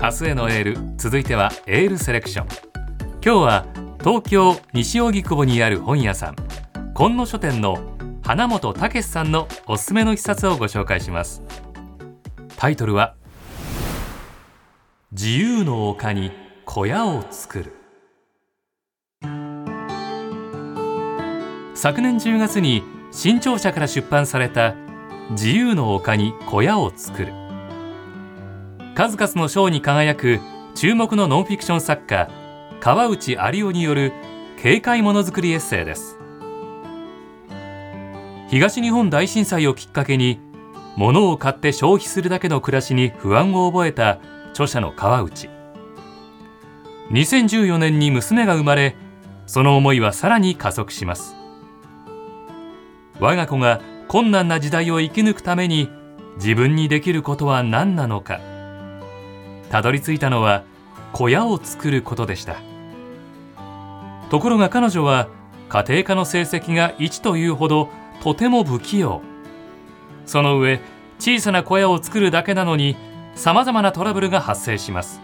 明日へのエール。続いてはエールセレクション。今日は東京西荻窪にある本屋さん今野書店の花本武さんのおすすめの一冊をご紹介します。タイトルは自由の丘に小屋を作る。昨年10月に新潮社から出版された自由の丘に小屋を作る。数々の賞に輝く注目のノンフィクション作家川内有夫による軽快ものづくりエッセイです。東日本大震災をきっかけに物を買って消費するだけの暮らしに不安を覚えた著者の川内。2014年に娘が生まれその思いはさらに加速します。我が子が困難な時代を生き抜くために自分にできることは何なのか。たどり着いたのは小屋を作ることでした。ところが彼女は家庭科の成績が1というほどとても不器用。その上小さな小屋を作るだけなのにさまざまなトラブルが発生します。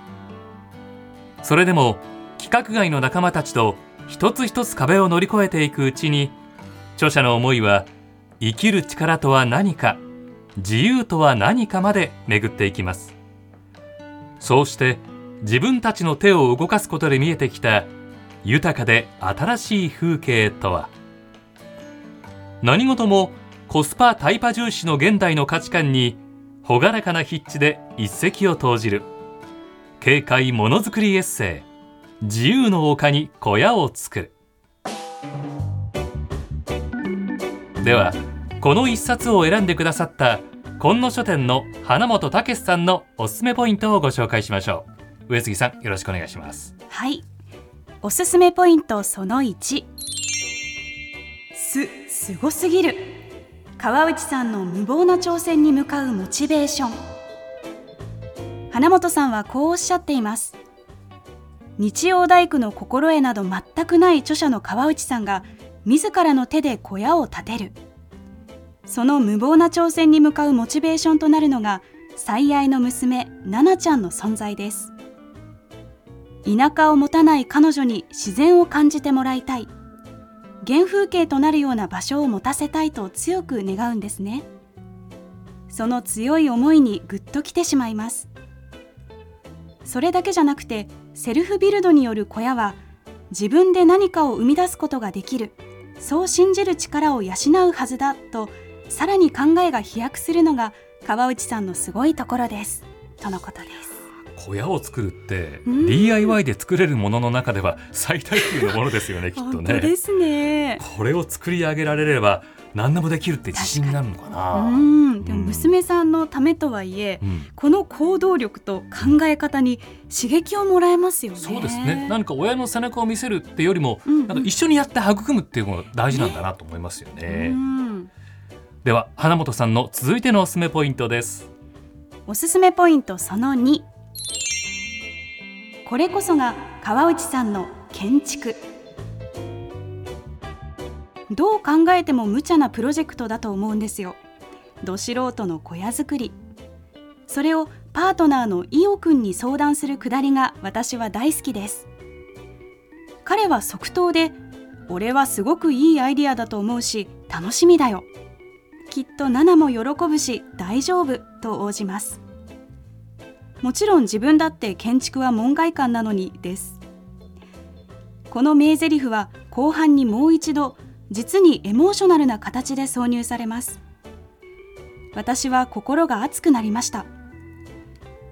それでも規格外の仲間たちと一つ一つ壁を乗り越えていくうちに著者の思いは生きる力とは何か自由とは何かまで巡っていきます。そうして自分たちの手を動かすことで見えてきた豊かで新しい風景とは。何事もコスパタイパ重視の現代の価値観に朗らかな筆致で一石を投じる。軽快ものづくりエッセイ。自由の丘に小屋を作る。ではこの一冊を選んでくださった今野書店の花本武さんのおすすめポイントをご紹介しましょう。上杉さんよろしくお願いします。はい。おすすめポイントその1すすごすぎる。川内さんの無謀な挑戦に向かうモチベーション。花本さんはこうおっしゃっています。日曜大工の心得など全くない著者の川内さんが自らの手で小屋を建てる。その無謀な挑戦に向かうモチベーションとなるのが最愛の娘奈々ちゃんの存在です。田舎を持たない彼女に自然を感じてもらいたい。原風景となるような場所を持たせたいと強く願うんですね。その強い思いにぐっときてしまいます。それだけじゃなくてセルフビルドによる小屋は自分で何かを生み出すことができるそう信じる力を養うはずだとさらに考えが飛躍するのが川内さんのすごいところです。とのことです。小屋を作るって DIY で作れるものの中では最大級のものですよね きっとね。ですね。これを作り上げられれば何でもできるって自信になるのかな。うん。でも娘さんのためとはいえ、うん、この行動力と考え方に刺激をもらえますよね。そうですね。何か親の背中を見せるってよりも、うんうん、なんか一緒にやって育むっていうのが大事なんだなと思いますよね、ね、では花本さんの続いてのおすすめポイントです。おすすめポイントその2これこそが川内さんの建築。どう考えても無茶なプロジェクトだと思うんですよ。ど素人の小屋作り。それをパートナーの伊尾くんに相談するくだりが私は大好きです。彼は即答で俺はすごくいいアイディアだと思うし楽しみだよ。きっとナナも喜ぶし大丈夫と応じます。もちろん自分だって建築は門外漢なのにです。この名台詞は後半にもう一度実にエモーショナルな形で挿入されます。私は心が熱くなりました。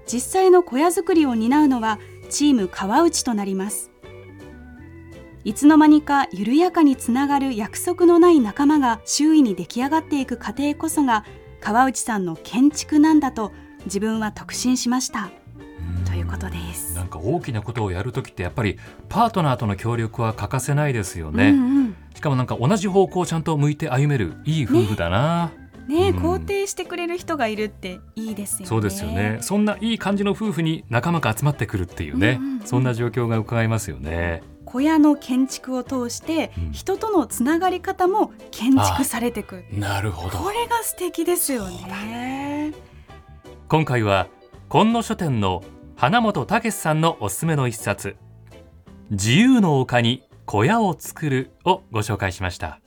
実際の小屋作りを担うのはチーム川内となります。いつの間にか緩やかにつながる約束のない仲間が周囲に出来上がっていく過程こそが川内さんの建築なんだと自分は特進しました。ということです。なんか大きなことをやるときってやっぱりパートナーとの協力は欠かせないですよね、うんうん、しかもなんか同じ方向をちゃんと向いて歩めるいい夫婦だな、ね。ね、うん、肯定してくれる人がいるっていいですよね。そうですよね。そんないい感じの夫婦に仲間が集まってくるっていうね、うんうんうん、そんな状況が伺えますよね。小屋の建築を通して人とのつながり方も建築されていく、うん、なるほど。これが素敵ですよね。今回は今野書店の花本武さんのおすすめの一冊自由の丘に小屋を作るをご紹介しました